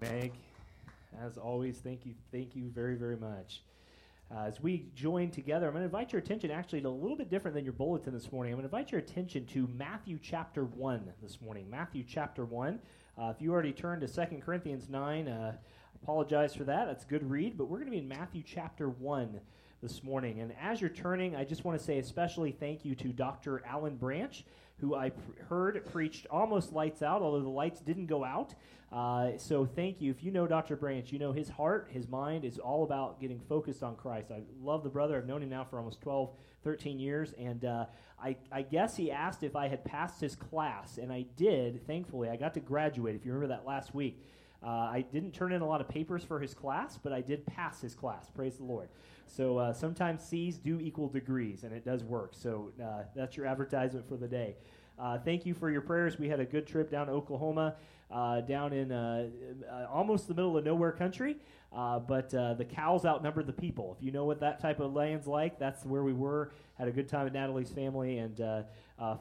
Meg, as always, thank you, thank you very, very much. Uh, as we join together, I'm going to invite your attention actually to a little bit different than your bulletin this morning. I'm going to invite your attention to Matthew chapter 1 this morning. Matthew chapter 1. Uh, if you already turned to 2 Corinthians 9, uh, apologize for that. That's a good read, but we're going to be in Matthew chapter 1 this morning. And as you're turning, I just want to say especially thank you to Dr. Alan Branch, who I pr- heard preached almost lights out, although the lights didn't go out. Uh, so thank you. If you know Dr. Branch, you know his heart, his mind is all about getting focused on Christ. I love the brother. I've known him now for almost 12, 13 years. And uh, I, I guess he asked if I had passed his class, and I did, thankfully. I got to graduate, if you remember that last week. Uh, I didn't turn in a lot of papers for his class, but I did pass his class. Praise the Lord. So uh, sometimes C's do equal degrees, and it does work. So uh, that's your advertisement for the day. Uh, thank you for your prayers. We had a good trip down to Oklahoma, uh, down in uh, almost the middle of nowhere country. But the cows outnumbered the people. If you know what that type of land's like, that's where we were. Had a good time with Natalie's family and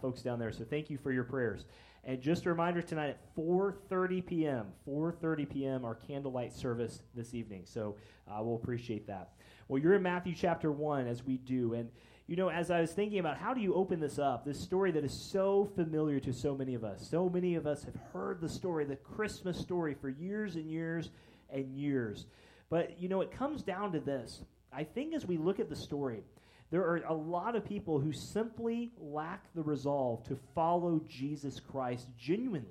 folks down there. So thank you for your prayers. And just a reminder tonight at 4:30 p.m. 4:30 p.m. our candlelight service this evening. So uh, we'll appreciate that. Well, you're in Matthew chapter 1 as we do. And, you know, as I was thinking about how do you open this up, this story that is so familiar to so many of us. So many of us have heard the story, the Christmas story, for years and years and years. But, you know, it comes down to this. I think as we look at the story, there are a lot of people who simply lack the resolve to follow Jesus Christ genuinely.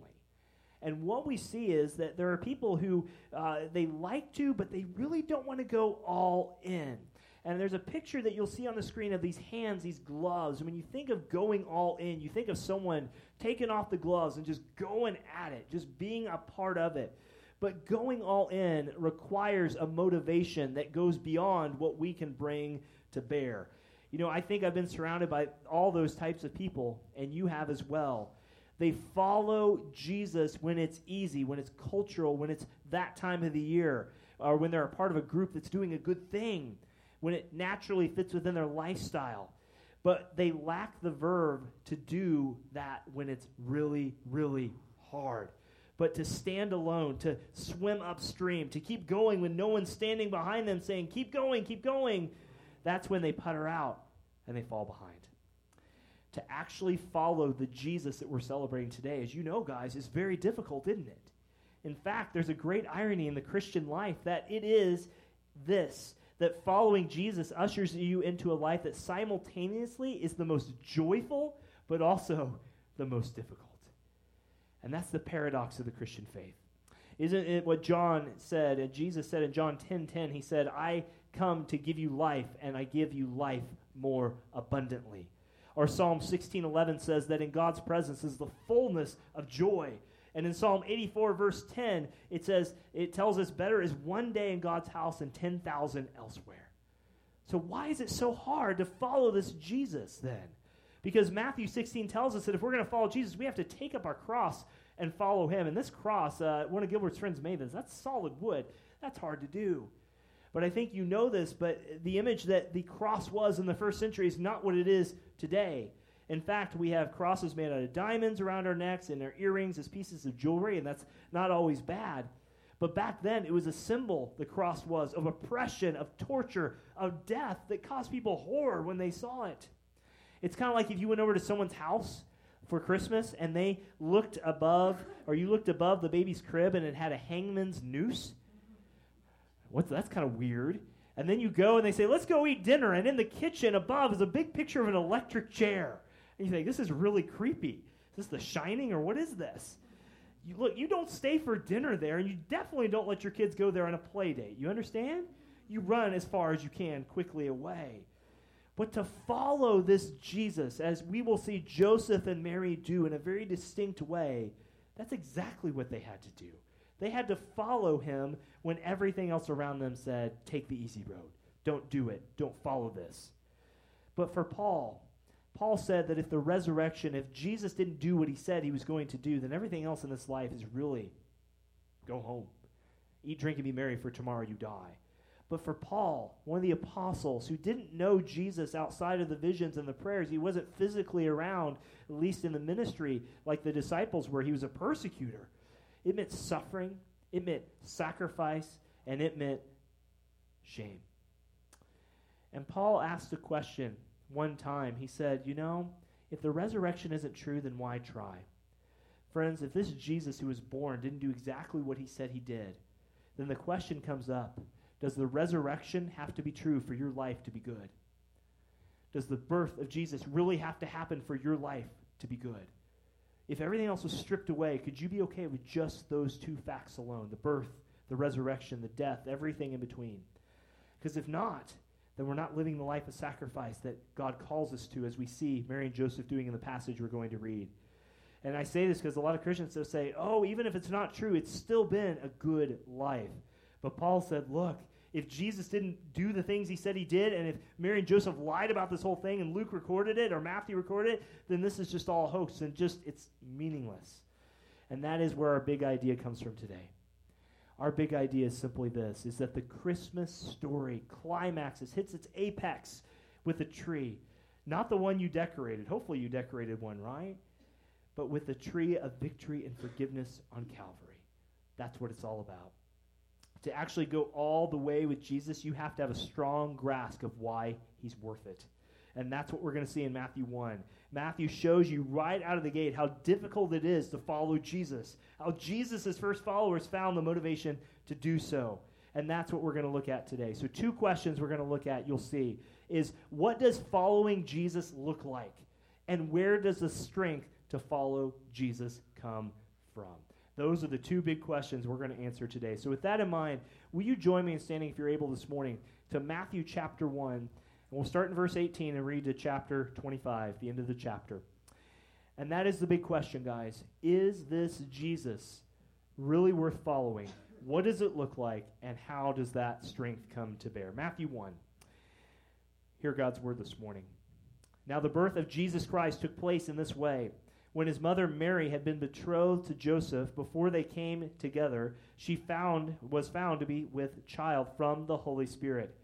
And what we see is that there are people who uh, they like to, but they really don't want to go all in. And there's a picture that you'll see on the screen of these hands, these gloves. When you think of going all in, you think of someone taking off the gloves and just going at it, just being a part of it. But going all in requires a motivation that goes beyond what we can bring to bear. You know, I think I've been surrounded by all those types of people, and you have as well. They follow Jesus when it's easy, when it's cultural, when it's that time of the year, or when they're a part of a group that's doing a good thing, when it naturally fits within their lifestyle. But they lack the verb to do that when it's really, really hard. But to stand alone, to swim upstream, to keep going when no one's standing behind them saying, keep going, keep going, that's when they putter out and they fall behind to actually follow the Jesus that we're celebrating today, as you know, guys, is very difficult, isn't it? In fact, there's a great irony in the Christian life that it is this that following Jesus ushers you into a life that simultaneously is the most joyful, but also the most difficult. And that's the paradox of the Christian faith. Isn't it what John said, and Jesus said in John 10 10, he said, I come to give you life, and I give you life more abundantly. Or Psalm 16:11 says that in God's presence is the fullness of joy. And in Psalm 84 verse 10, it says it tells us better is one day in God's house than 10,000 elsewhere. So why is it so hard to follow this Jesus then? Because Matthew 16 tells us that if we're going to follow Jesus, we have to take up our cross and follow him. And this cross, uh, one of Gilbert's friends made this. That's solid wood. That's hard to do. But I think you know this, but the image that the cross was in the first century is not what it is today. In fact, we have crosses made out of diamonds around our necks and our earrings as pieces of jewelry, and that's not always bad. But back then, it was a symbol, the cross was, of oppression, of torture, of death that caused people horror when they saw it. It's kind of like if you went over to someone's house for Christmas and they looked above, or you looked above the baby's crib and it had a hangman's noose. What's that's kind of weird. And then you go and they say, let's go eat dinner. And in the kitchen above is a big picture of an electric chair. And you think, this is really creepy. Is this the shining or what is this? You look, you don't stay for dinner there, and you definitely don't let your kids go there on a play date. You understand? You run as far as you can quickly away. But to follow this Jesus, as we will see Joseph and Mary do in a very distinct way, that's exactly what they had to do. They had to follow him when everything else around them said, take the easy road. Don't do it. Don't follow this. But for Paul, Paul said that if the resurrection, if Jesus didn't do what he said he was going to do, then everything else in this life is really go home. Eat, drink, and be merry, for tomorrow you die. But for Paul, one of the apostles who didn't know Jesus outside of the visions and the prayers, he wasn't physically around, at least in the ministry, like the disciples were. He was a persecutor. It meant suffering, It meant sacrifice and it meant shame. And Paul asked a question one time. He said, You know, if the resurrection isn't true, then why try? Friends, if this Jesus who was born didn't do exactly what he said he did, then the question comes up Does the resurrection have to be true for your life to be good? Does the birth of Jesus really have to happen for your life to be good? If everything else was stripped away, could you be okay with just those two facts alone the birth, the resurrection, the death, everything in between? Because if not, then we're not living the life of sacrifice that God calls us to, as we see Mary and Joseph doing in the passage we're going to read. And I say this because a lot of Christians will say, oh, even if it's not true, it's still been a good life. But Paul said, look, if Jesus didn't do the things he said he did, and if Mary and Joseph lied about this whole thing and Luke recorded it or Matthew recorded it, then this is just all hoax and just it's meaningless. And that is where our big idea comes from today. Our big idea is simply this is that the Christmas story climaxes, hits its apex with a tree. Not the one you decorated. Hopefully you decorated one, right? But with the tree of victory and forgiveness on Calvary. That's what it's all about to actually go all the way with Jesus, you have to have a strong grasp of why he's worth it. And that's what we're going to see in Matthew 1. Matthew shows you right out of the gate how difficult it is to follow Jesus, how Jesus' first followers found the motivation to do so. And that's what we're going to look at today. So, two questions we're going to look at, you'll see, is what does following Jesus look like? And where does the strength to follow Jesus come from? Those are the two big questions we're going to answer today. So, with that in mind, will you join me in standing, if you're able, this morning to Matthew chapter 1? And we'll start in verse 18 and read to chapter 25, the end of the chapter. And that is the big question, guys. Is this Jesus really worth following? What does it look like, and how does that strength come to bear? Matthew 1. Hear God's word this morning. Now, the birth of Jesus Christ took place in this way when his mother Mary had been betrothed to Joseph before they came together, she found was found to be with child from the Holy Spirit.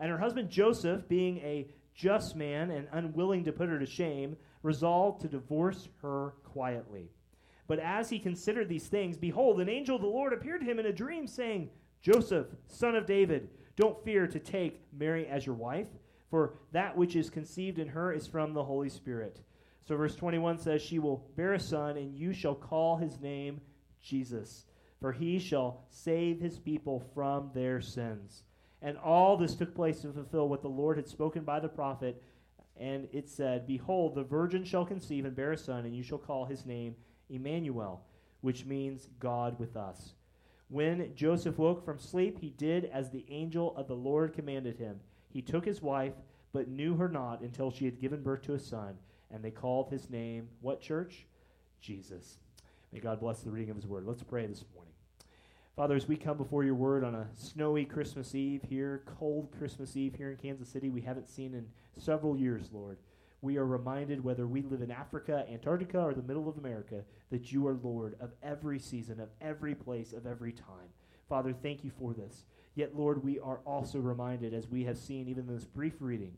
And her husband Joseph, being a just man and unwilling to put her to shame, resolved to divorce her quietly. But as he considered these things, behold, an angel of the Lord appeared to him in a dream, saying, Joseph, son of David, don't fear to take Mary as your wife, for that which is conceived in her is from the Holy Spirit. So, verse 21 says, She will bear a son, and you shall call his name Jesus, for he shall save his people from their sins. And all this took place to fulfill what the Lord had spoken by the prophet. And it said, Behold, the virgin shall conceive and bear a son, and you shall call his name Emmanuel, which means God with us. When Joseph woke from sleep, he did as the angel of the Lord commanded him. He took his wife, but knew her not until she had given birth to a son and they called his name, what church? Jesus. May God bless the reading of his word. Let's pray this morning. Father, as we come before your word on a snowy Christmas Eve here, cold Christmas Eve here in Kansas City, we haven't seen in several years, Lord. We are reminded, whether we live in Africa, Antarctica, or the middle of America, that you are Lord of every season, of every place, of every time. Father, thank you for this. Yet, Lord, we are also reminded, as we have seen even in this brief reading,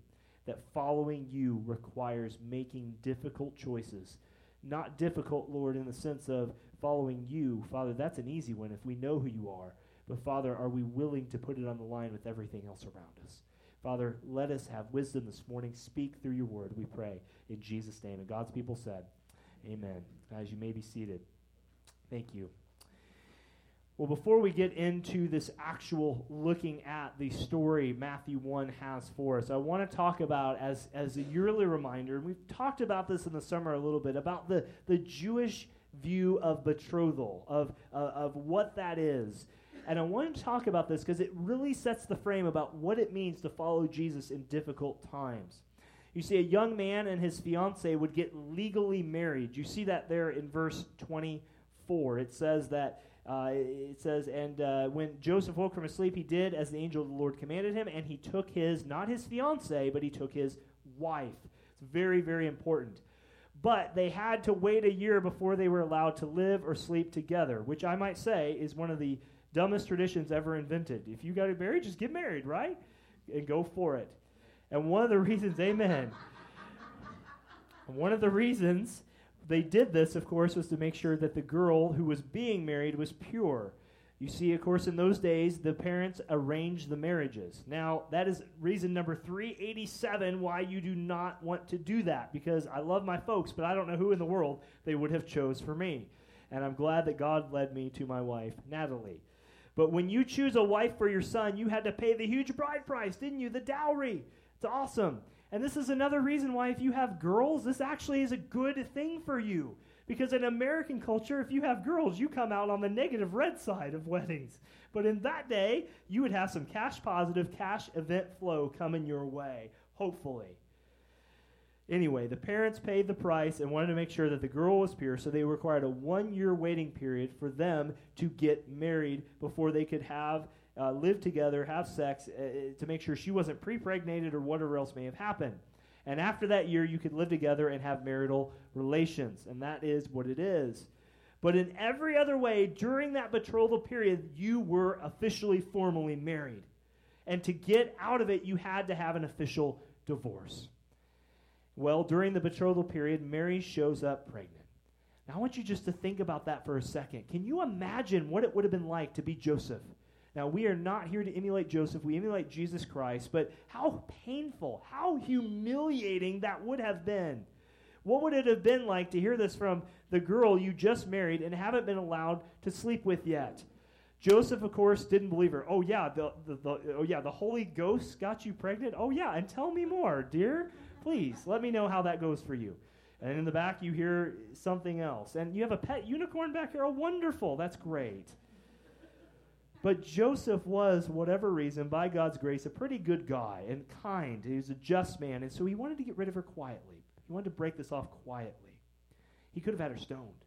that following you requires making difficult choices. Not difficult, Lord, in the sense of following you. Father, that's an easy one if we know who you are. But, Father, are we willing to put it on the line with everything else around us? Father, let us have wisdom this morning. Speak through your word, we pray. In Jesus' name. And God's people said, Amen. As you may be seated. Thank you. Well, before we get into this actual looking at the story Matthew 1 has for us, I want to talk about, as, as a yearly reminder, and we've talked about this in the summer a little bit, about the, the Jewish view of betrothal, of, uh, of what that is. And I want to talk about this because it really sets the frame about what it means to follow Jesus in difficult times. You see, a young man and his fiancee would get legally married. You see that there in verse 24. It says that uh, it says, and uh, when Joseph woke from his sleep, he did as the angel of the Lord commanded him, and he took his, not his fiancee, but he took his wife. It's very, very important. But they had to wait a year before they were allowed to live or sleep together, which I might say is one of the dumbest traditions ever invented. If you got to marry, just get married, right? And go for it. And one of the reasons, amen. one of the reasons they did this, of course, was to make sure that the girl who was being married was pure. You see, of course, in those days, the parents arranged the marriages. Now, that is reason number 387 why you do not want to do that, because I love my folks, but I don't know who in the world they would have chose for me. And I'm glad that God led me to my wife, Natalie. But when you choose a wife for your son, you had to pay the huge bride price, didn't you? The dowry. It's awesome. And this is another reason why, if you have girls, this actually is a good thing for you because in American culture, if you have girls, you come out on the negative red side of weddings. But in that day, you would have some cash positive, cash event flow coming your way, hopefully. Anyway, the parents paid the price and wanted to make sure that the girl was pure, so they required a one year waiting period for them to get married before they could have uh, live together, have sex, uh, to make sure she wasn't pre pregnated or whatever else may have happened. And after that year, you could live together and have marital relations. And that is what it is. But in every other way, during that betrothal period, you were officially, formally married. And to get out of it, you had to have an official divorce. Well, during the betrothal period, Mary shows up pregnant. Now, I want you just to think about that for a second. Can you imagine what it would have been like to be Joseph? Now, we are not here to emulate Joseph, we emulate Jesus Christ, but how painful, how humiliating that would have been. What would it have been like to hear this from the girl you just married and haven't been allowed to sleep with yet? Joseph, of course, didn't believe her. Oh yeah, the, the, the, oh yeah, the Holy Ghost got you pregnant. Oh yeah, and tell me more, dear. Please let me know how that goes for you. And in the back, you hear something else, and you have a pet unicorn back here. Oh, wonderful! That's great. But Joseph was, whatever reason, by God's grace, a pretty good guy and kind. He was a just man, and so he wanted to get rid of her quietly. He wanted to break this off quietly. He could have had her stoned,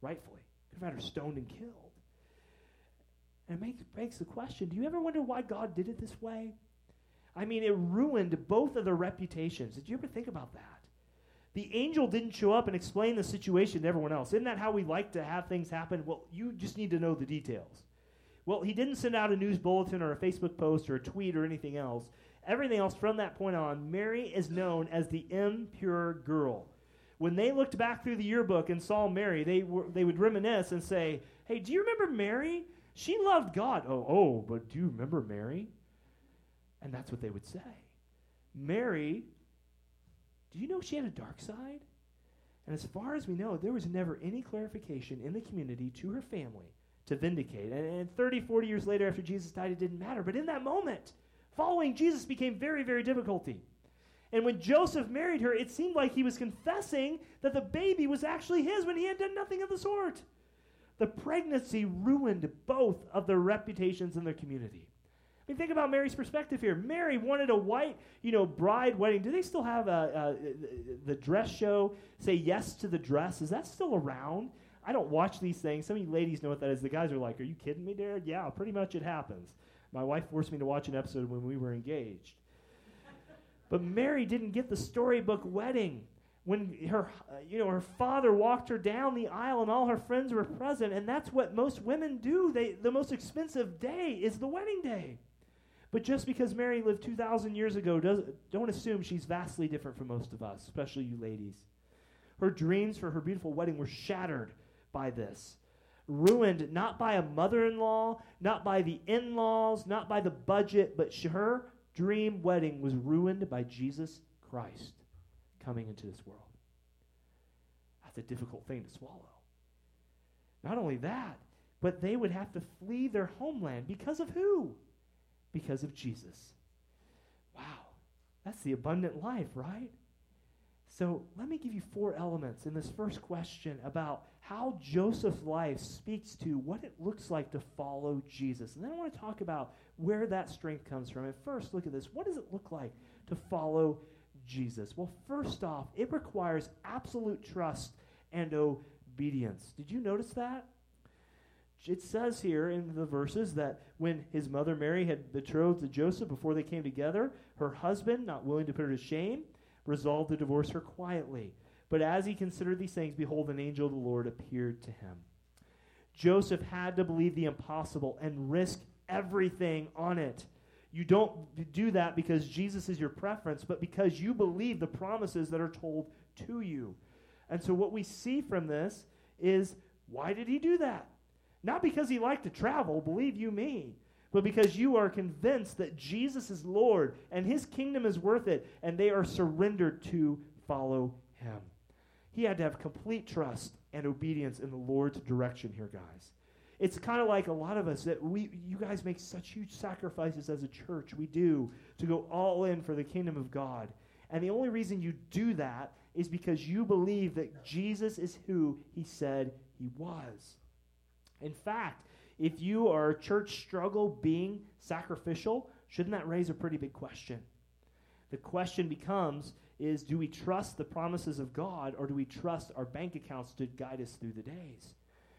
rightfully. Could have had her stoned and killed. And it makes, begs the question do you ever wonder why God did it this way? I mean, it ruined both of their reputations. Did you ever think about that? The angel didn't show up and explain the situation to everyone else. Isn't that how we like to have things happen? Well, you just need to know the details. Well, he didn't send out a news bulletin or a Facebook post or a tweet or anything else. Everything else from that point on, Mary is known as the impure girl. When they looked back through the yearbook and saw Mary, they, were, they would reminisce and say, Hey, do you remember Mary? She loved God. Oh, oh, but do you remember Mary? And that's what they would say. Mary, do you know she had a dark side? And as far as we know, there was never any clarification in the community to her family to vindicate. And, and 30, 40 years later, after Jesus died, it didn't matter. But in that moment, following Jesus became very, very difficult. And when Joseph married her, it seemed like he was confessing that the baby was actually his when he had done nothing of the sort. The pregnancy ruined both of their reputations in their community. I mean, think about Mary's perspective here. Mary wanted a white, you know, bride wedding. Do they still have a, a, the dress show? Say yes to the dress. Is that still around? I don't watch these things. Some of you ladies know what that is. The guys are like, Are you kidding me, Derek? Yeah, pretty much it happens. My wife forced me to watch an episode when we were engaged. but Mary didn't get the storybook wedding when her uh, you know her father walked her down the aisle and all her friends were present and that's what most women do they the most expensive day is the wedding day but just because mary lived 2000 years ago does, don't assume she's vastly different from most of us especially you ladies her dreams for her beautiful wedding were shattered by this. Ruined not by a mother in law, not by the in laws, not by the budget, but her dream wedding was ruined by Jesus Christ coming into this world. That's a difficult thing to swallow. Not only that, but they would have to flee their homeland because of who? Because of Jesus. Wow. That's the abundant life, right? So let me give you four elements in this first question about how Joseph's life speaks to what it looks like to follow Jesus. And then I want to talk about where that strength comes from. And first, look at this. What does it look like to follow Jesus? Well, first off, it requires absolute trust and obedience. Did you notice that? It says here in the verses that when his mother Mary had betrothed to Joseph before they came together, her husband, not willing to put her to shame, resolved to divorce her quietly. But as he considered these things, behold, an angel of the Lord appeared to him. Joseph had to believe the impossible and risk everything on it. You don't do that because Jesus is your preference, but because you believe the promises that are told to you. And so, what we see from this is why did he do that? Not because he liked to travel, believe you me, but because you are convinced that Jesus is Lord and his kingdom is worth it, and they are surrendered to follow him. He had to have complete trust and obedience in the Lord's direction here, guys. It's kind of like a lot of us that we you guys make such huge sacrifices as a church. We do to go all in for the kingdom of God. And the only reason you do that is because you believe that Jesus is who he said he was. In fact, if you are a church struggle being sacrificial, shouldn't that raise a pretty big question? The question becomes is do we trust the promises of God or do we trust our bank accounts to guide us through the days?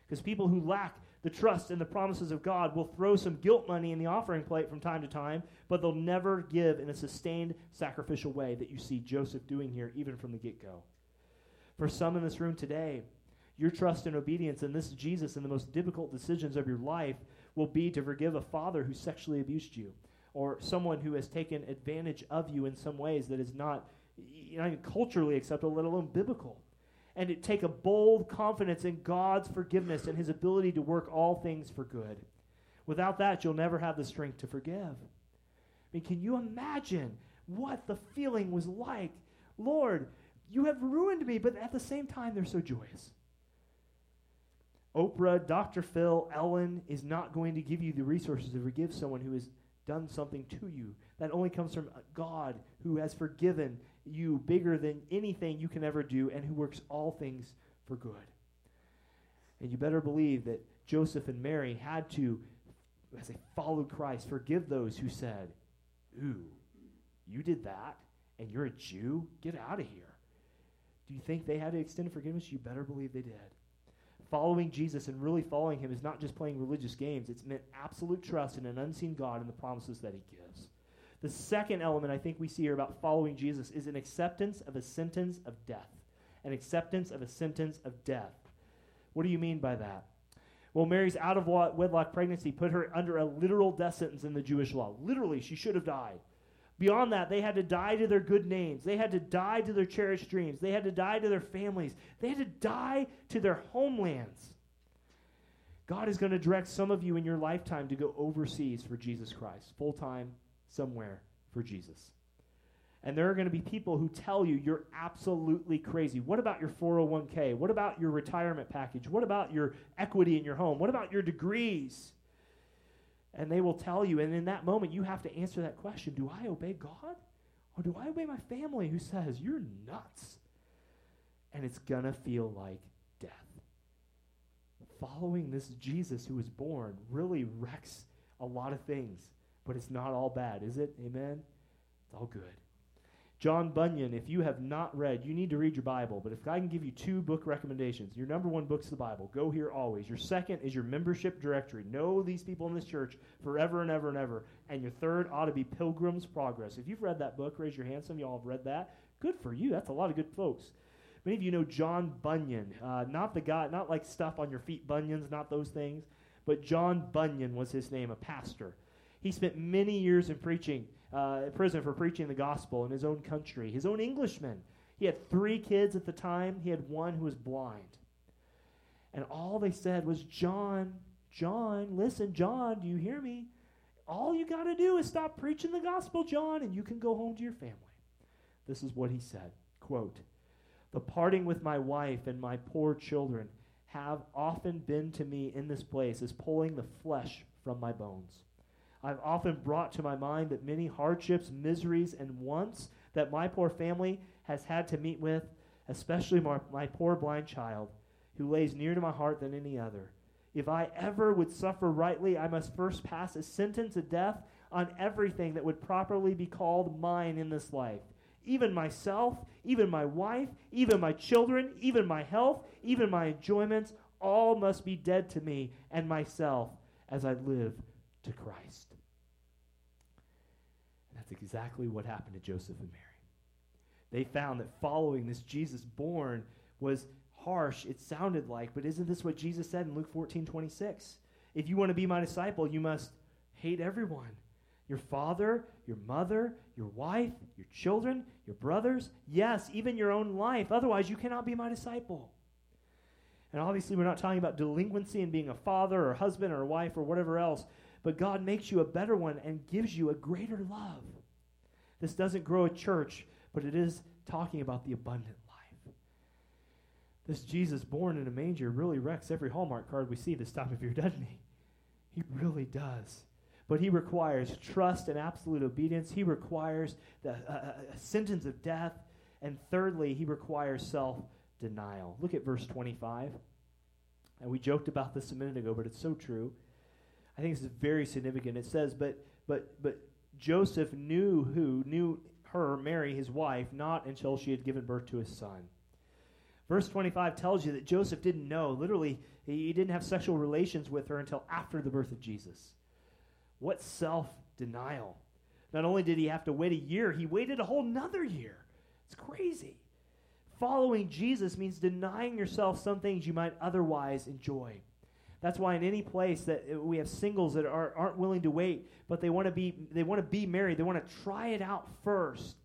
Because people who lack the trust in the promises of God will throw some guilt money in the offering plate from time to time, but they'll never give in a sustained sacrificial way that you see Joseph doing here, even from the get go. For some in this room today, your trust and obedience in this Jesus in the most difficult decisions of your life will be to forgive a father who sexually abused you, or someone who has taken advantage of you in some ways that is not, not even culturally acceptable, let alone biblical and to take a bold confidence in God's forgiveness and his ability to work all things for good. Without that, you'll never have the strength to forgive. I mean, can you imagine what the feeling was like? Lord, you have ruined me, but at the same time, they're so joyous. Oprah, Dr. Phil, Ellen is not going to give you the resources to forgive someone who has done something to you. That only comes from God who has forgiven you bigger than anything you can ever do and who works all things for good. And you better believe that Joseph and Mary had to, as they followed Christ, forgive those who said, Ooh, you did that and you're a Jew? Get out of here. Do you think they had to extend forgiveness? You better believe they did. Following Jesus and really following him is not just playing religious games, it's meant absolute trust in an unseen God and the promises that he gives. The second element I think we see here about following Jesus is an acceptance of a sentence of death. An acceptance of a sentence of death. What do you mean by that? Well, Mary's out of wedlock pregnancy put her under a literal death sentence in the Jewish law. Literally, she should have died. Beyond that, they had to die to their good names. They had to die to their cherished dreams. They had to die to their families. They had to die to their homelands. God is going to direct some of you in your lifetime to go overseas for Jesus Christ, full time, somewhere for Jesus. And there are going to be people who tell you you're absolutely crazy. What about your 401k? What about your retirement package? What about your equity in your home? What about your degrees? And they will tell you, and in that moment, you have to answer that question Do I obey God? Or do I obey my family who says, You're nuts? And it's going to feel like death. Following this Jesus who was born really wrecks a lot of things but it's not all bad, is it? Amen? It's all good. John Bunyan, if you have not read, you need to read your Bible. But if I can give you two book recommendations, your number one book's the Bible. Go here always. Your second is your membership directory. Know these people in this church forever and ever and ever. And your third ought to be Pilgrim's Progress. If you've read that book, raise your hand. Some of y'all have read that. Good for you. That's a lot of good folks. Many of you know John Bunyan. Uh, not the guy, not like stuff on your feet, bunions, not those things. But John Bunyan was his name, a pastor. He spent many years in preaching, uh, prison for preaching the gospel in his own country, his own Englishman. He had three kids at the time. He had one who was blind. And all they said was, John, John, listen, John, do you hear me? All you got to do is stop preaching the gospel, John, and you can go home to your family. This is what he said quote, The parting with my wife and my poor children have often been to me in this place as pulling the flesh from my bones. I've often brought to my mind that many hardships, miseries, and wants that my poor family has had to meet with, especially my, my poor blind child, who lays near to my heart than any other. If I ever would suffer rightly, I must first pass a sentence of death on everything that would properly be called mine in this life. Even myself, even my wife, even my children, even my health, even my enjoyments, all must be dead to me and myself as I live to Christ. And that's exactly what happened to Joseph and Mary. They found that following this Jesus born was harsh, it sounded like, but isn't this what Jesus said in Luke 14 26? If you want to be my disciple, you must hate everyone your father, your mother, your wife, your children, your brothers, yes, even your own life. Otherwise, you cannot be my disciple. And obviously, we're not talking about delinquency and being a father or husband or wife or whatever else, but God makes you a better one and gives you a greater love. This doesn't grow a church, but it is talking about the abundant life. This Jesus born in a manger really wrecks every Hallmark card we see this time of year, doesn't he? He really does. But he requires trust and absolute obedience. He requires the, uh, a sentence of death. And thirdly, he requires self denial. Look at verse 25. And we joked about this a minute ago, but it's so true. I think this is very significant. It says, but but but Joseph knew who knew her, Mary, his wife, not until she had given birth to his son. Verse 25 tells you that Joseph didn't know. Literally, he didn't have sexual relations with her until after the birth of Jesus. What self denial. Not only did he have to wait a year, he waited a whole nother year. It's crazy. Following Jesus means denying yourself some things you might otherwise enjoy. That's why in any place that we have singles that are, aren't willing to wait, but they want to be they want to be married, they want to try it out first.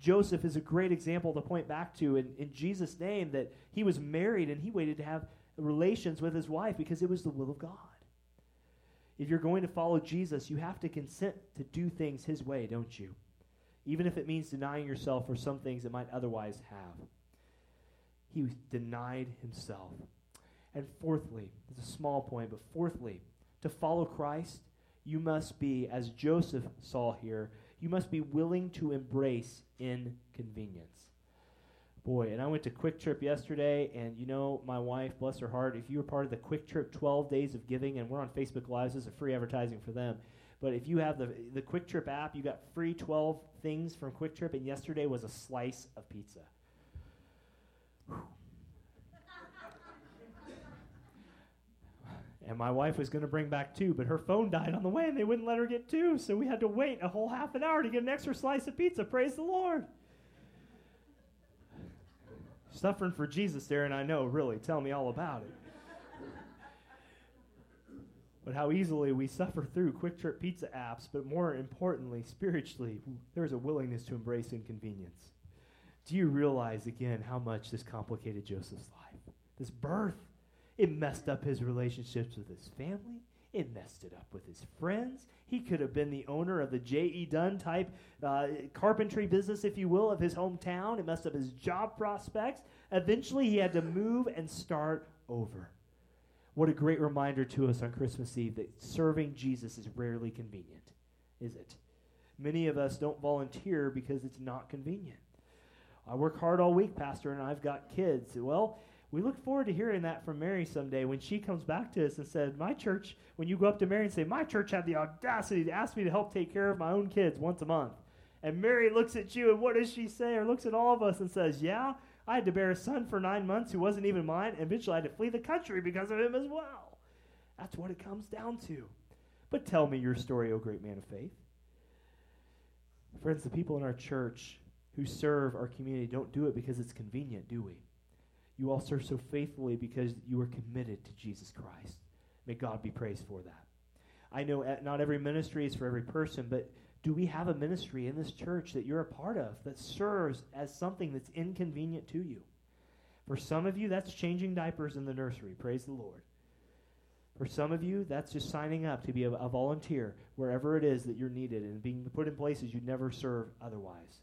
Joseph is a great example to point back to in, in Jesus' name that he was married and he waited to have relations with his wife because it was the will of God. If you're going to follow Jesus, you have to consent to do things his way, don't you? Even if it means denying yourself for some things that might otherwise have. He denied himself. And fourthly, it's a small point, but fourthly, to follow Christ, you must be, as Joseph saw here, you must be willing to embrace inconvenience. Boy, and I went to QuikTrip yesterday, and you know, my wife, bless her heart, if you were part of the QuikTrip 12 Days of Giving, and we're on Facebook Live, this is a free advertising for them. But if you have the, the QuikTrip app, you got free 12 things from QuikTrip, and yesterday was a slice of pizza. And my wife was going to bring back two, but her phone died on the way, and they wouldn't let her get two, so we had to wait a whole half an hour to get an extra slice of pizza. Praise the Lord. Suffering for Jesus there, and I know, really. Tell me all about it. but how easily we suffer through QuikTrip pizza apps, but more importantly, spiritually, there's a willingness to embrace inconvenience. Do you realize again how much this complicated Joseph's life? This birth, it messed up his relationships with his family. It messed it up with his friends. He could have been the owner of the J.E. Dunn type uh, carpentry business, if you will, of his hometown. It messed up his job prospects. Eventually, he had to move and start over. What a great reminder to us on Christmas Eve that serving Jesus is rarely convenient, is it? Many of us don't volunteer because it's not convenient. I work hard all week, Pastor, and I've got kids. Well, we look forward to hearing that from Mary someday when she comes back to us and said, My church, when you go up to Mary and say, My church had the audacity to ask me to help take care of my own kids once a month. And Mary looks at you, and what does she say? Or looks at all of us and says, Yeah, I had to bear a son for nine months who wasn't even mine, and eventually I had to flee the country because of him as well. That's what it comes down to. But tell me your story, O great man of faith. Friends, the people in our church who serve our community don't do it because it's convenient, do we? You all serve so faithfully because you are committed to Jesus Christ. May God be praised for that. I know eh, not every ministry is for every person, but do we have a ministry in this church that you're a part of that serves as something that's inconvenient to you? For some of you, that's changing diapers in the nursery. Praise the Lord. For some of you, that's just signing up to be a, a volunteer wherever it is that you're needed and being put in places you'd never serve otherwise.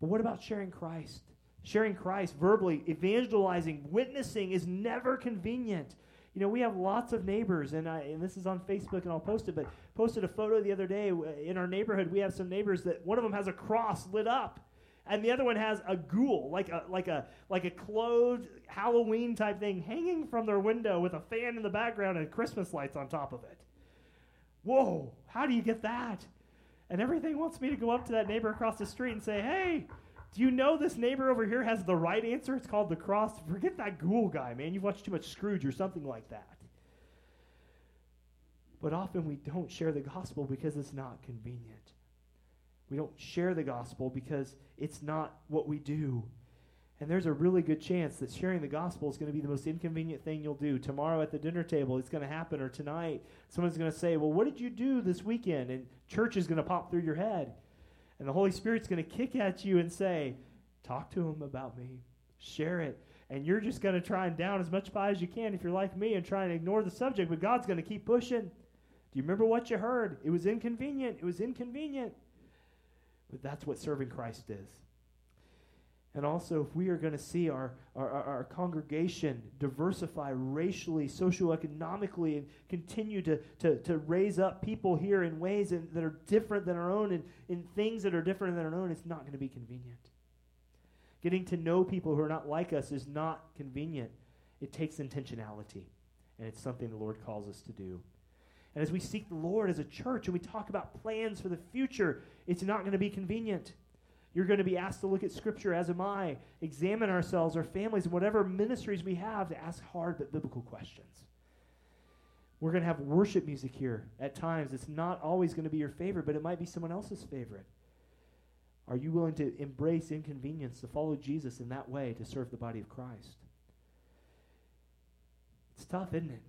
But what about sharing Christ? Sharing Christ verbally, evangelizing, witnessing is never convenient. You know, we have lots of neighbors, and, I, and this is on Facebook, and I'll post it, but posted a photo the other day. Uh, in our neighborhood, we have some neighbors that one of them has a cross lit up, and the other one has a ghoul, like a, like a, like a clothed Halloween type thing hanging from their window with a fan in the background and Christmas lights on top of it. Whoa, how do you get that? And everything wants me to go up to that neighbor across the street and say, hey, do you know this neighbor over here has the right answer? It's called the cross. Forget that ghoul guy, man. You've watched too much Scrooge or something like that. But often we don't share the gospel because it's not convenient. We don't share the gospel because it's not what we do. And there's a really good chance that sharing the gospel is going to be the most inconvenient thing you'll do. Tomorrow at the dinner table, it's going to happen, or tonight, someone's going to say, Well, what did you do this weekend? And church is going to pop through your head. And the Holy Spirit's going to kick at you and say, Talk to him about me, share it. and you're just going to try and down as much pie as you can if you're like me and try and ignore the subject, but God's going to keep pushing. Do you remember what you heard? It was inconvenient. It was inconvenient. But that's what serving Christ is. And also, if we are going to see our, our, our, congregation diversify racially, socioeconomically, and continue to, to, to raise up people here in ways in, that are different than our own and in things that are different than our own, it's not going to be convenient. Getting to know people who are not like us is not convenient. It takes intentionality, and it's something the Lord calls us to do. And as we seek the Lord as a church and we talk about plans for the future, it's not going to be convenient. You're going to be asked to look at Scripture, as am I, examine ourselves, our families, and whatever ministries we have to ask hard but biblical questions. We're going to have worship music here at times. It's not always going to be your favorite, but it might be someone else's favorite. Are you willing to embrace inconvenience, to follow Jesus in that way, to serve the body of Christ? It's tough, isn't it?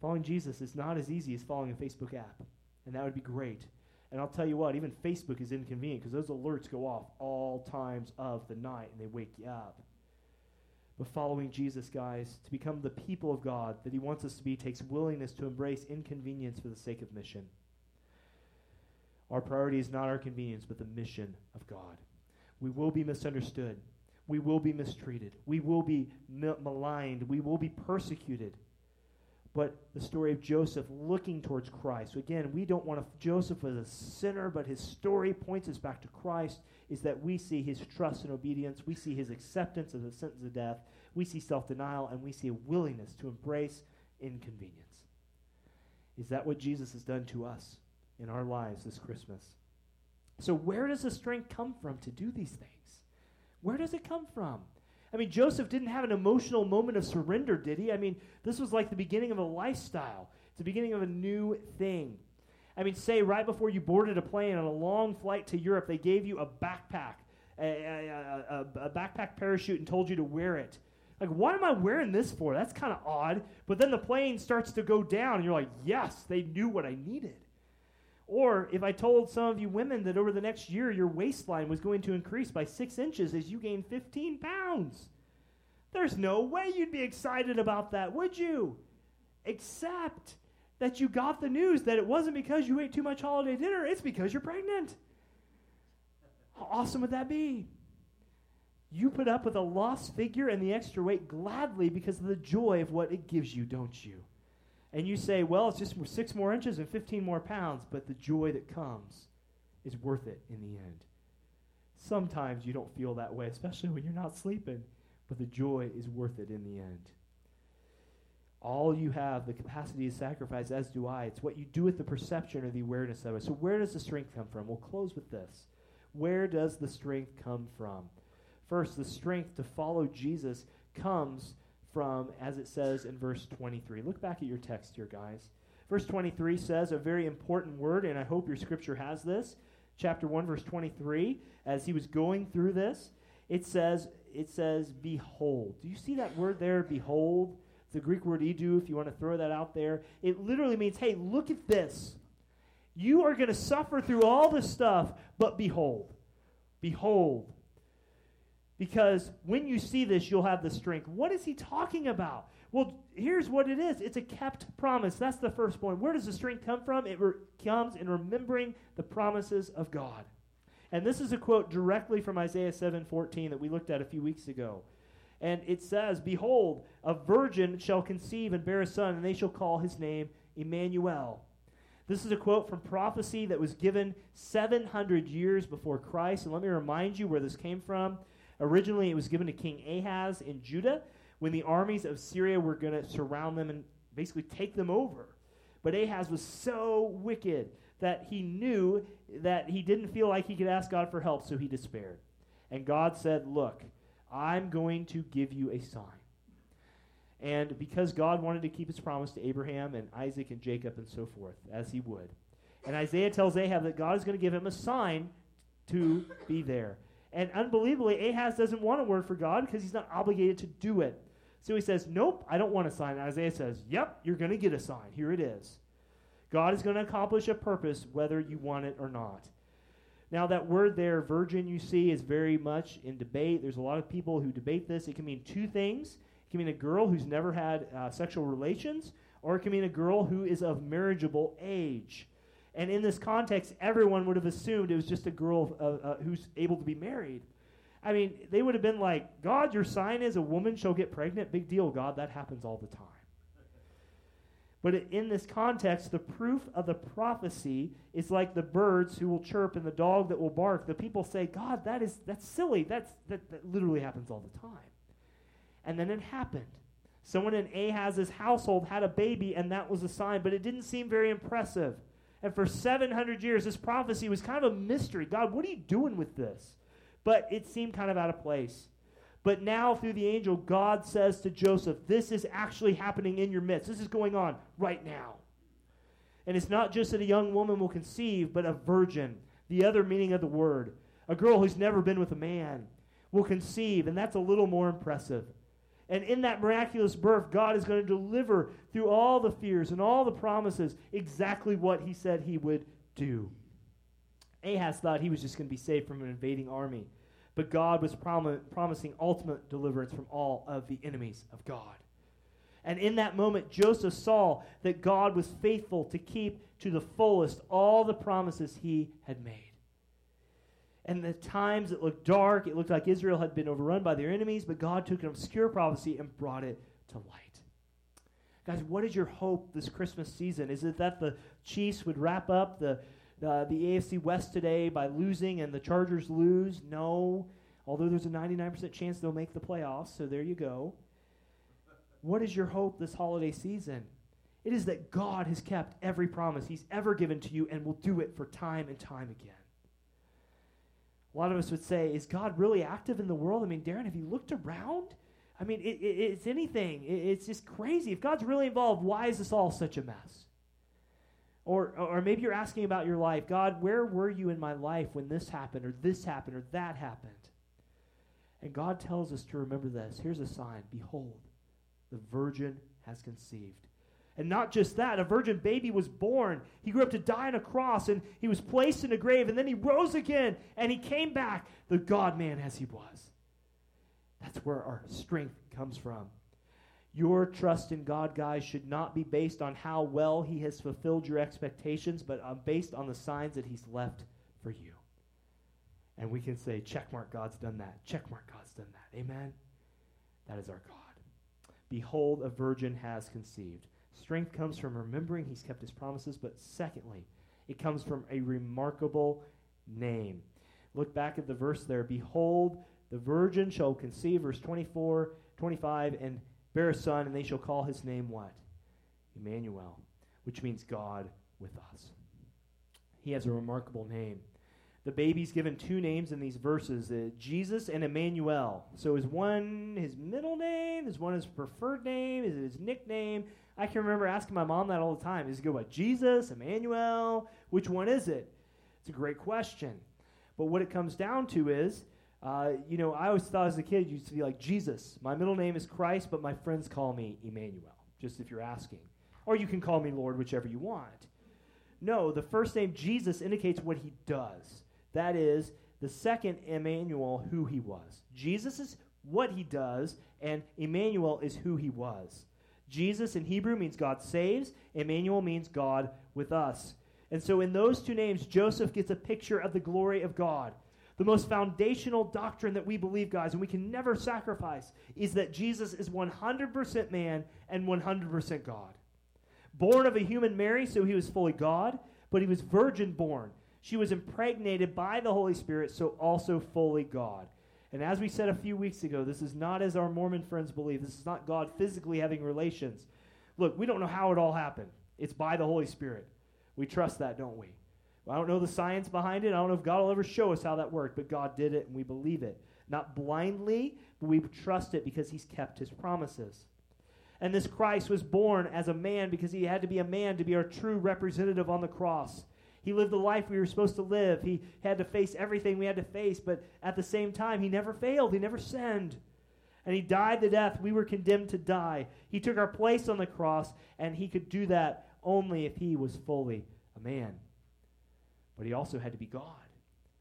Following Jesus is not as easy as following a Facebook app, and that would be great. And I'll tell you what, even Facebook is inconvenient because those alerts go off all times of the night and they wake you up. But following Jesus, guys, to become the people of God that He wants us to be, takes willingness to embrace inconvenience for the sake of mission. Our priority is not our convenience, but the mission of God. We will be misunderstood. We will be mistreated. We will be maligned. We will be persecuted but the story of Joseph looking towards Christ. So again, we don't want to, Joseph was a sinner, but his story points us back to Christ, is that we see his trust and obedience, we see his acceptance of the sentence of death, we see self denial, and we see a willingness to embrace inconvenience. Is that what Jesus has done to us in our lives this Christmas? So, where does the strength come from to do these things? Where does it come from? I mean, Joseph didn't have an emotional moment of surrender, did he? I mean, this was like the beginning of a lifestyle, it's the beginning of a new thing. I mean, say right before you boarded a plane on a long flight to Europe, they gave you a backpack, a, a, a, a backpack parachute, and told you to wear it. Like, what am I wearing this for? That's kind of odd. But then the plane starts to go down, and you're like, yes, they knew what I needed. Or if I told some of you women that over the next year your waistline was going to increase by six inches as you gain 15 pounds, there's no way you'd be excited about that, would you? Except that you got the news that it wasn't because you ate too much holiday dinner, it's because you're pregnant. How awesome would that be? You put up with a lost figure and the extra weight gladly because of the joy of what it gives you, don't you? And you say, well, it's just six more inches and 15 more pounds, but the joy that comes is worth it in the end. Sometimes you don't feel that way, especially when you're not sleeping, but the joy is worth it in the end. All you have, the capacity to sacrifice, as do I. It's what you do with the perception or the awareness of it. So, where does the strength come from? We'll close with this. Where does the strength come from? First, the strength to follow Jesus comes from, as it says in verse 23. Look back at your text here, guys. Verse 23 says a very important word, and I hope your scripture has this. Chapter 1, verse 23, as he was going through this, it says, it says, behold. Do you see that word there, behold? It's the Greek word idou, if you want to throw that out there. It literally means, hey, look at this. You are going to suffer through all this stuff, but behold. Behold. Because when you see this, you'll have the strength. What is he talking about? Well, here's what it is it's a kept promise. That's the first point. Where does the strength come from? It re- comes in remembering the promises of God. And this is a quote directly from Isaiah 7:14 that we looked at a few weeks ago. And it says, "Behold, a virgin shall conceive and bear a son, and they shall call his name Emmanuel." This is a quote from prophecy that was given 700 years before Christ. And let me remind you where this came from. Originally, it was given to King Ahaz in Judah when the armies of Syria were going to surround them and basically take them over. But Ahaz was so wicked that he knew that he didn't feel like he could ask God for help, so he despaired. And God said, Look, I'm going to give you a sign. And because God wanted to keep his promise to Abraham and Isaac and Jacob and so forth, as he would. And Isaiah tells Ahab that God is going to give him a sign to be there. And unbelievably, Ahaz doesn't want a word for God because he's not obligated to do it. So he says, Nope, I don't want a sign. Isaiah says, Yep, you're going to get a sign. Here it is. God is going to accomplish a purpose whether you want it or not. Now, that word there, virgin, you see, is very much in debate. There's a lot of people who debate this. It can mean two things. It can mean a girl who's never had uh, sexual relations, or it can mean a girl who is of marriageable age. And in this context, everyone would have assumed it was just a girl uh, uh, who's able to be married. I mean, they would have been like, God, your sign is a woman shall get pregnant. Big deal, God. That happens all the time. But in this context, the proof of the prophecy is like the birds who will chirp and the dog that will bark. The people say, God, that is that's silly. That's that, that literally happens all the time. And then it happened. Someone in Ahaz's household had a baby, and that was a sign, but it didn't seem very impressive. And for 700 years, this prophecy was kind of a mystery. God, what are you doing with this? But it seemed kind of out of place. But now, through the angel, God says to Joseph, This is actually happening in your midst. This is going on right now. And it's not just that a young woman will conceive, but a virgin, the other meaning of the word. A girl who's never been with a man will conceive, and that's a little more impressive. And in that miraculous birth, God is going to deliver through all the fears and all the promises exactly what he said he would do. Ahaz thought he was just going to be saved from an invading army. But God was prom- promising ultimate deliverance from all of the enemies of God. And in that moment, Joseph saw that God was faithful to keep to the fullest all the promises he had made. And the times it looked dark, it looked like Israel had been overrun by their enemies, but God took an obscure prophecy and brought it to light. Guys, what is your hope this Christmas season? Is it that the Chiefs would wrap up the the AFC West today by losing and the Chargers lose. No, although there's a 99% chance they'll make the playoffs, so there you go. What is your hope this holiday season? It is that God has kept every promise He's ever given to you and will do it for time and time again. A lot of us would say, Is God really active in the world? I mean, Darren, have you looked around? I mean, it, it, it's anything. It, it's just crazy. If God's really involved, why is this all such a mess? Or, or maybe you're asking about your life God, where were you in my life when this happened, or this happened, or that happened? And God tells us to remember this. Here's a sign Behold, the virgin has conceived. And not just that, a virgin baby was born. He grew up to die on a cross, and he was placed in a grave, and then he rose again, and he came back, the God man as he was. That's where our strength comes from. Your trust in God, guys, should not be based on how well He has fulfilled your expectations, but uh, based on the signs that He's left for you. And we can say, checkmark, God's done that. Checkmark, God's done that. Amen? That is our God. Behold, a virgin has conceived. Strength comes from remembering He's kept His promises, but secondly, it comes from a remarkable name. Look back at the verse there. Behold, the virgin shall conceive, verse 24, 25, and bear a son, and they shall call his name what? Emmanuel, which means God with us. He has a remarkable name. The baby's given two names in these verses uh, Jesus and Emmanuel. So is one his middle name? Is one his preferred name? Is it his nickname? I can remember asking my mom that all the time. Is it go by Jesus, Emmanuel? Which one is it? It's a great question. But what it comes down to is uh, you know, I always thought as a kid, used to be like Jesus. My middle name is Christ, but my friends call me Emmanuel, just if you're asking. Or you can call me Lord, whichever you want. No, the first name Jesus indicates what he does. That is, the second Emmanuel, who he was. Jesus is what he does, and Emmanuel is who he was. Jesus in Hebrew means God saves, Emmanuel means God with us. And so in those two names, Joseph gets a picture of the glory of God. The most foundational doctrine that we believe, guys, and we can never sacrifice, is that Jesus is 100% man and 100% God. Born of a human Mary, so he was fully God, but he was virgin born. She was impregnated by the Holy Spirit, so also fully God. And as we said a few weeks ago, this is not as our Mormon friends believe. This is not God physically having relations. Look, we don't know how it all happened. It's by the Holy Spirit. We trust that, don't we? I don't know the science behind it. I don't know if God will ever show us how that worked, but God did it and we believe it. Not blindly, but we trust it because he's kept his promises. And this Christ was born as a man because he had to be a man to be our true representative on the cross. He lived the life we were supposed to live. He had to face everything we had to face, but at the same time, he never failed. He never sinned. And he died the death we were condemned to die. He took our place on the cross, and he could do that only if he was fully a man but he also had to be God.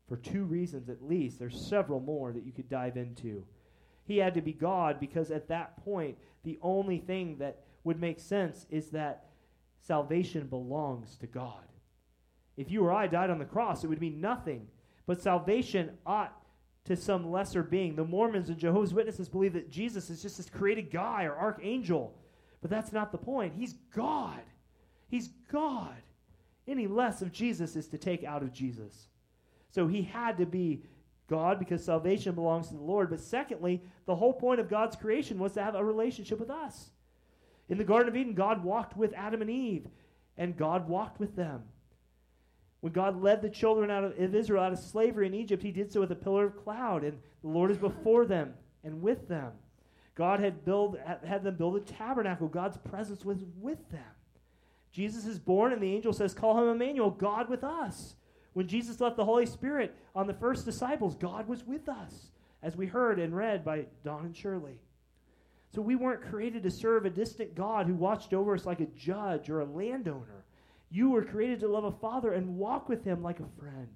for two reasons at least. There's several more that you could dive into. He had to be God because at that point, the only thing that would make sense is that salvation belongs to God. If you or I died on the cross, it would mean nothing. But salvation ought to some lesser being. The Mormons and Jehovah's Witnesses believe that Jesus is just this created guy or archangel. But that's not the point. He's God. He's God. Any less of Jesus is to take out of Jesus. So he had to be God because salvation belongs to the Lord. But secondly, the whole point of God's creation was to have a relationship with us. In the Garden of Eden, God walked with Adam and Eve, and God walked with them. When God led the children out of, Israel out of slavery in Egypt, he did so with a pillar of cloud, and the Lord is before them and with them. God had, build, had them build a tabernacle. God's presence was with them. Jesus is born, and the angel says, Call him Emmanuel, God with us. When Jesus left the Holy Spirit on the first disciples, God was with us, as we heard and read by Don and Shirley. So we weren't created to serve a distant God who watched over us like a judge or a landowner. You were created to love a father and walk with him like a friend,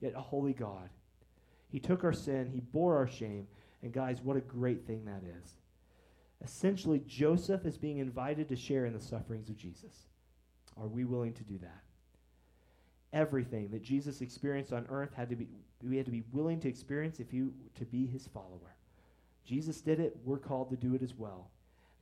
yet a holy God. He took our sin, he bore our shame, and guys, what a great thing that is. Essentially, Joseph is being invited to share in the sufferings of Jesus. Are we willing to do that? Everything that Jesus experienced on earth had to be we had to be willing to experience if you to be his follower. Jesus did it, we're called to do it as well.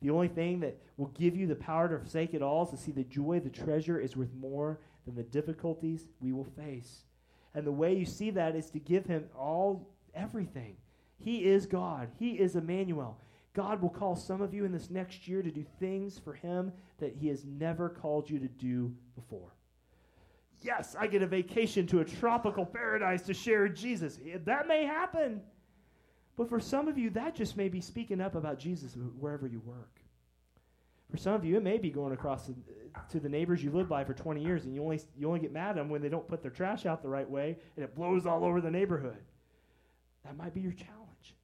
The only thing that will give you the power to forsake it all is to see the joy, the treasure is worth more than the difficulties we will face. And the way you see that is to give him all, everything. He is God, He is Emmanuel. God will call some of you in this next year to do things for Him that He has never called you to do before. Yes, I get a vacation to a tropical paradise to share Jesus. That may happen. But for some of you, that just may be speaking up about Jesus wherever you work. For some of you, it may be going across to, to the neighbors you live by for 20 years, and you only, you only get mad at them when they don't put their trash out the right way, and it blows all over the neighborhood. That might be your challenge.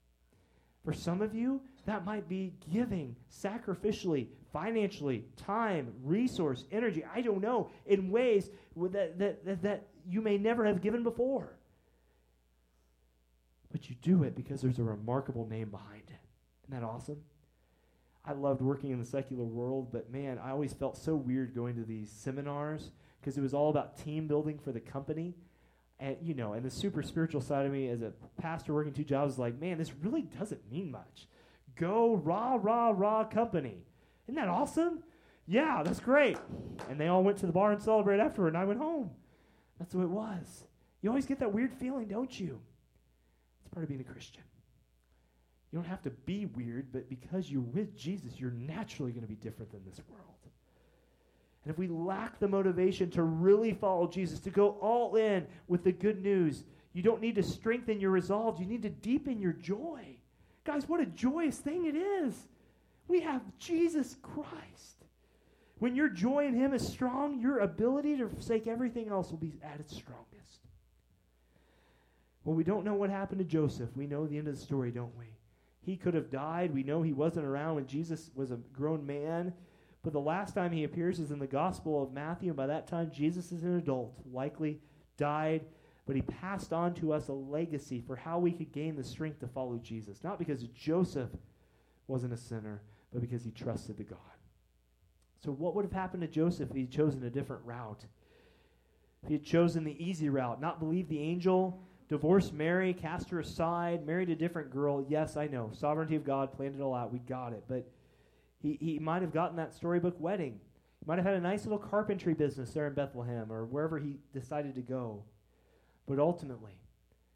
For some of you, that might be giving sacrificially, financially, time, resource, energy, I don't know, in ways that, that, that, that you may never have given before. But you do it because there's a remarkable name behind it. Isn't that awesome? I loved working in the secular world, but man, I always felt so weird going to these seminars because it was all about team building for the company. And you know, and the super spiritual side of me as a pastor working two jobs is like, man, this really doesn't mean much. Go rah rah rah company. Isn't that awesome? Yeah, that's great. And they all went to the bar and celebrated afterward, and I went home. That's what it was. You always get that weird feeling, don't you? Part of being a Christian. You don't have to be weird, but because you're with Jesus, you're naturally going to be different than this world. And if we lack the motivation to really follow Jesus, to go all in with the good news, you don't need to strengthen your resolve. You need to deepen your joy. Guys, what a joyous thing it is. We have Jesus Christ. When your joy in Him is strong, your ability to forsake everything else will be at its strongest. Well, we don't know what happened to Joseph. We know the end of the story, don't we? He could have died. We know he wasn't around when Jesus was a grown man. But the last time he appears is in the Gospel of Matthew. And by that time, Jesus is an adult, likely died, but he passed on to us a legacy for how we could gain the strength to follow Jesus. Not because Joseph wasn't a sinner, but because he trusted the God. So, what would have happened to Joseph if he'd chosen a different route? If he had chosen the easy route, not believe the angel, divorced Mary, cast her aside, married a different girl. Yes, I know. Sovereignty of God planned it all out. We got it. But he, he might have gotten that storybook wedding. He might have had a nice little carpentry business there in Bethlehem or wherever he decided to go. But ultimately,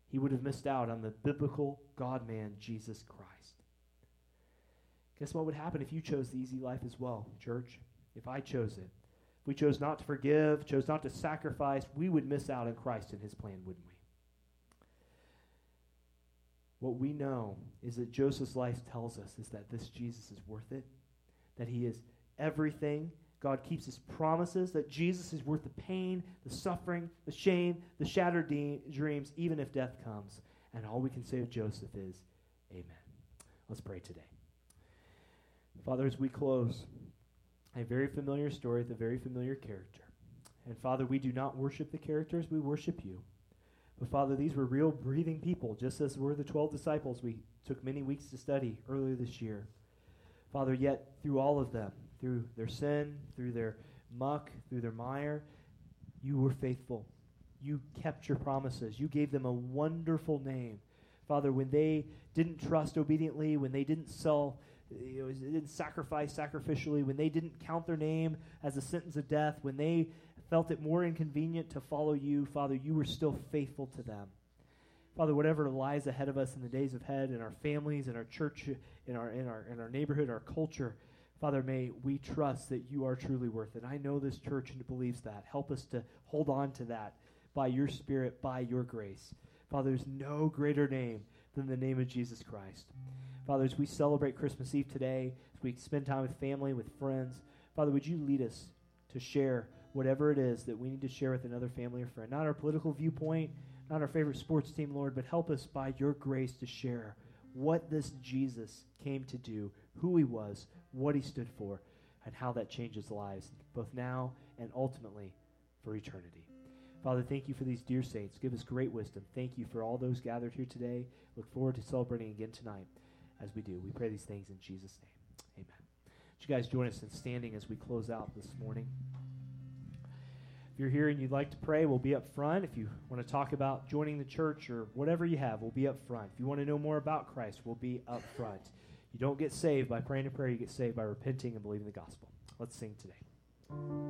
he would have missed out on the biblical God man, Jesus Christ. Guess what would happen if you chose the easy life as well, church? If I chose it. If we chose not to forgive, chose not to sacrifice, we would miss out on Christ and his plan, wouldn't we? What we know is that Joseph's life tells us is that this Jesus is worth it, that he is everything. God keeps his promises, that Jesus is worth the pain, the suffering, the shame, the shattered de- dreams, even if death comes. And all we can say of Joseph is, Amen. Let's pray today. Father, as we close, a very familiar story with a very familiar character. And Father, we do not worship the characters, we worship you. But Father, these were real breathing people, just as were the 12 disciples we took many weeks to study earlier this year. Father, yet through all of them, through their sin, through their muck, through their mire, you were faithful. You kept your promises. You gave them a wonderful name. Father, when they didn't trust obediently, when they didn't sell, you know, didn't sacrifice sacrificially, when they didn't count their name as a sentence of death, when they felt it more inconvenient to follow you, Father, you were still faithful to them. Father, whatever lies ahead of us in the days ahead, in our families, in our church, in our in our in our neighborhood, our culture, Father, may we trust that you are truly worth it. I know this church believes that. Help us to hold on to that by your Spirit, by your grace. Father, there's no greater name than the name of Jesus Christ. Father, as we celebrate Christmas Eve today, as we spend time with family, with friends, Father, would you lead us to share whatever it is that we need to share with another family or friend? Not our political viewpoint, not our favorite sports team, Lord, but help us by your grace to share what this Jesus came to do, who he was, what he stood for, and how that changes lives, both now and ultimately for eternity. Father, thank you for these dear saints. Give us great wisdom. Thank you for all those gathered here today. Look forward to celebrating again tonight as we do. We pray these things in Jesus' name. Amen. Would you guys join us in standing as we close out this morning? You're here and you'd like to pray, we'll be up front. If you want to talk about joining the church or whatever you have, we'll be up front. If you want to know more about Christ, we'll be up front. You don't get saved by praying a prayer, you get saved by repenting and believing the gospel. Let's sing today.